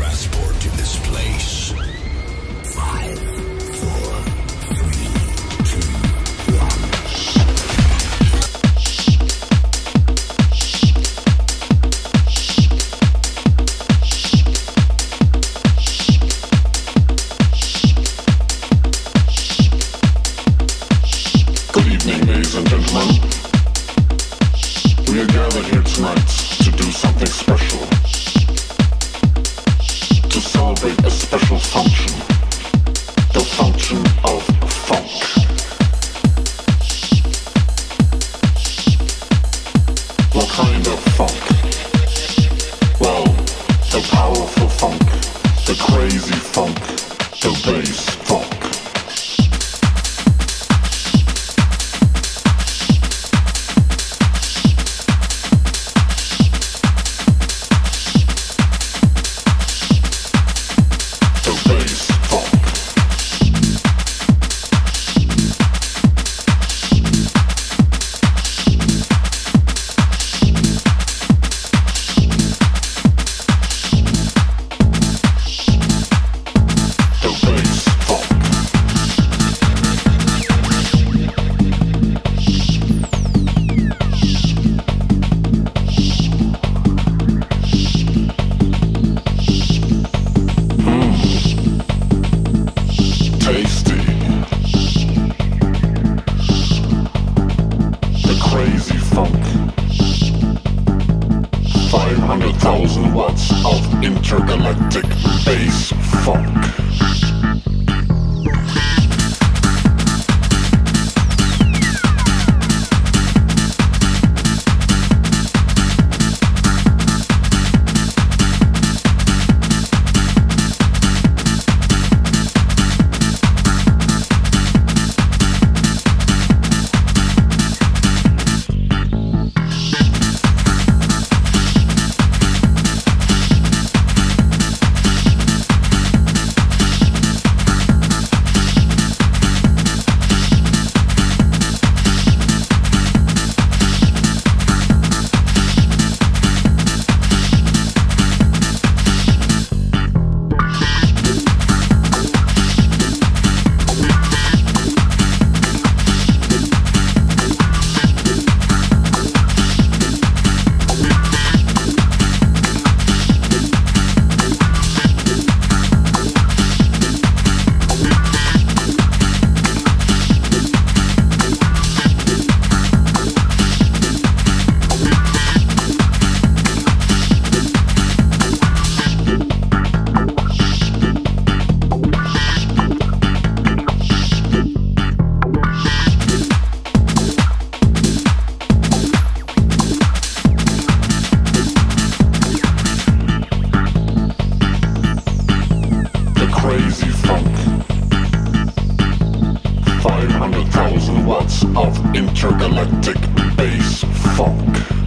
transported to this place. Five, of intergalactic bass funk.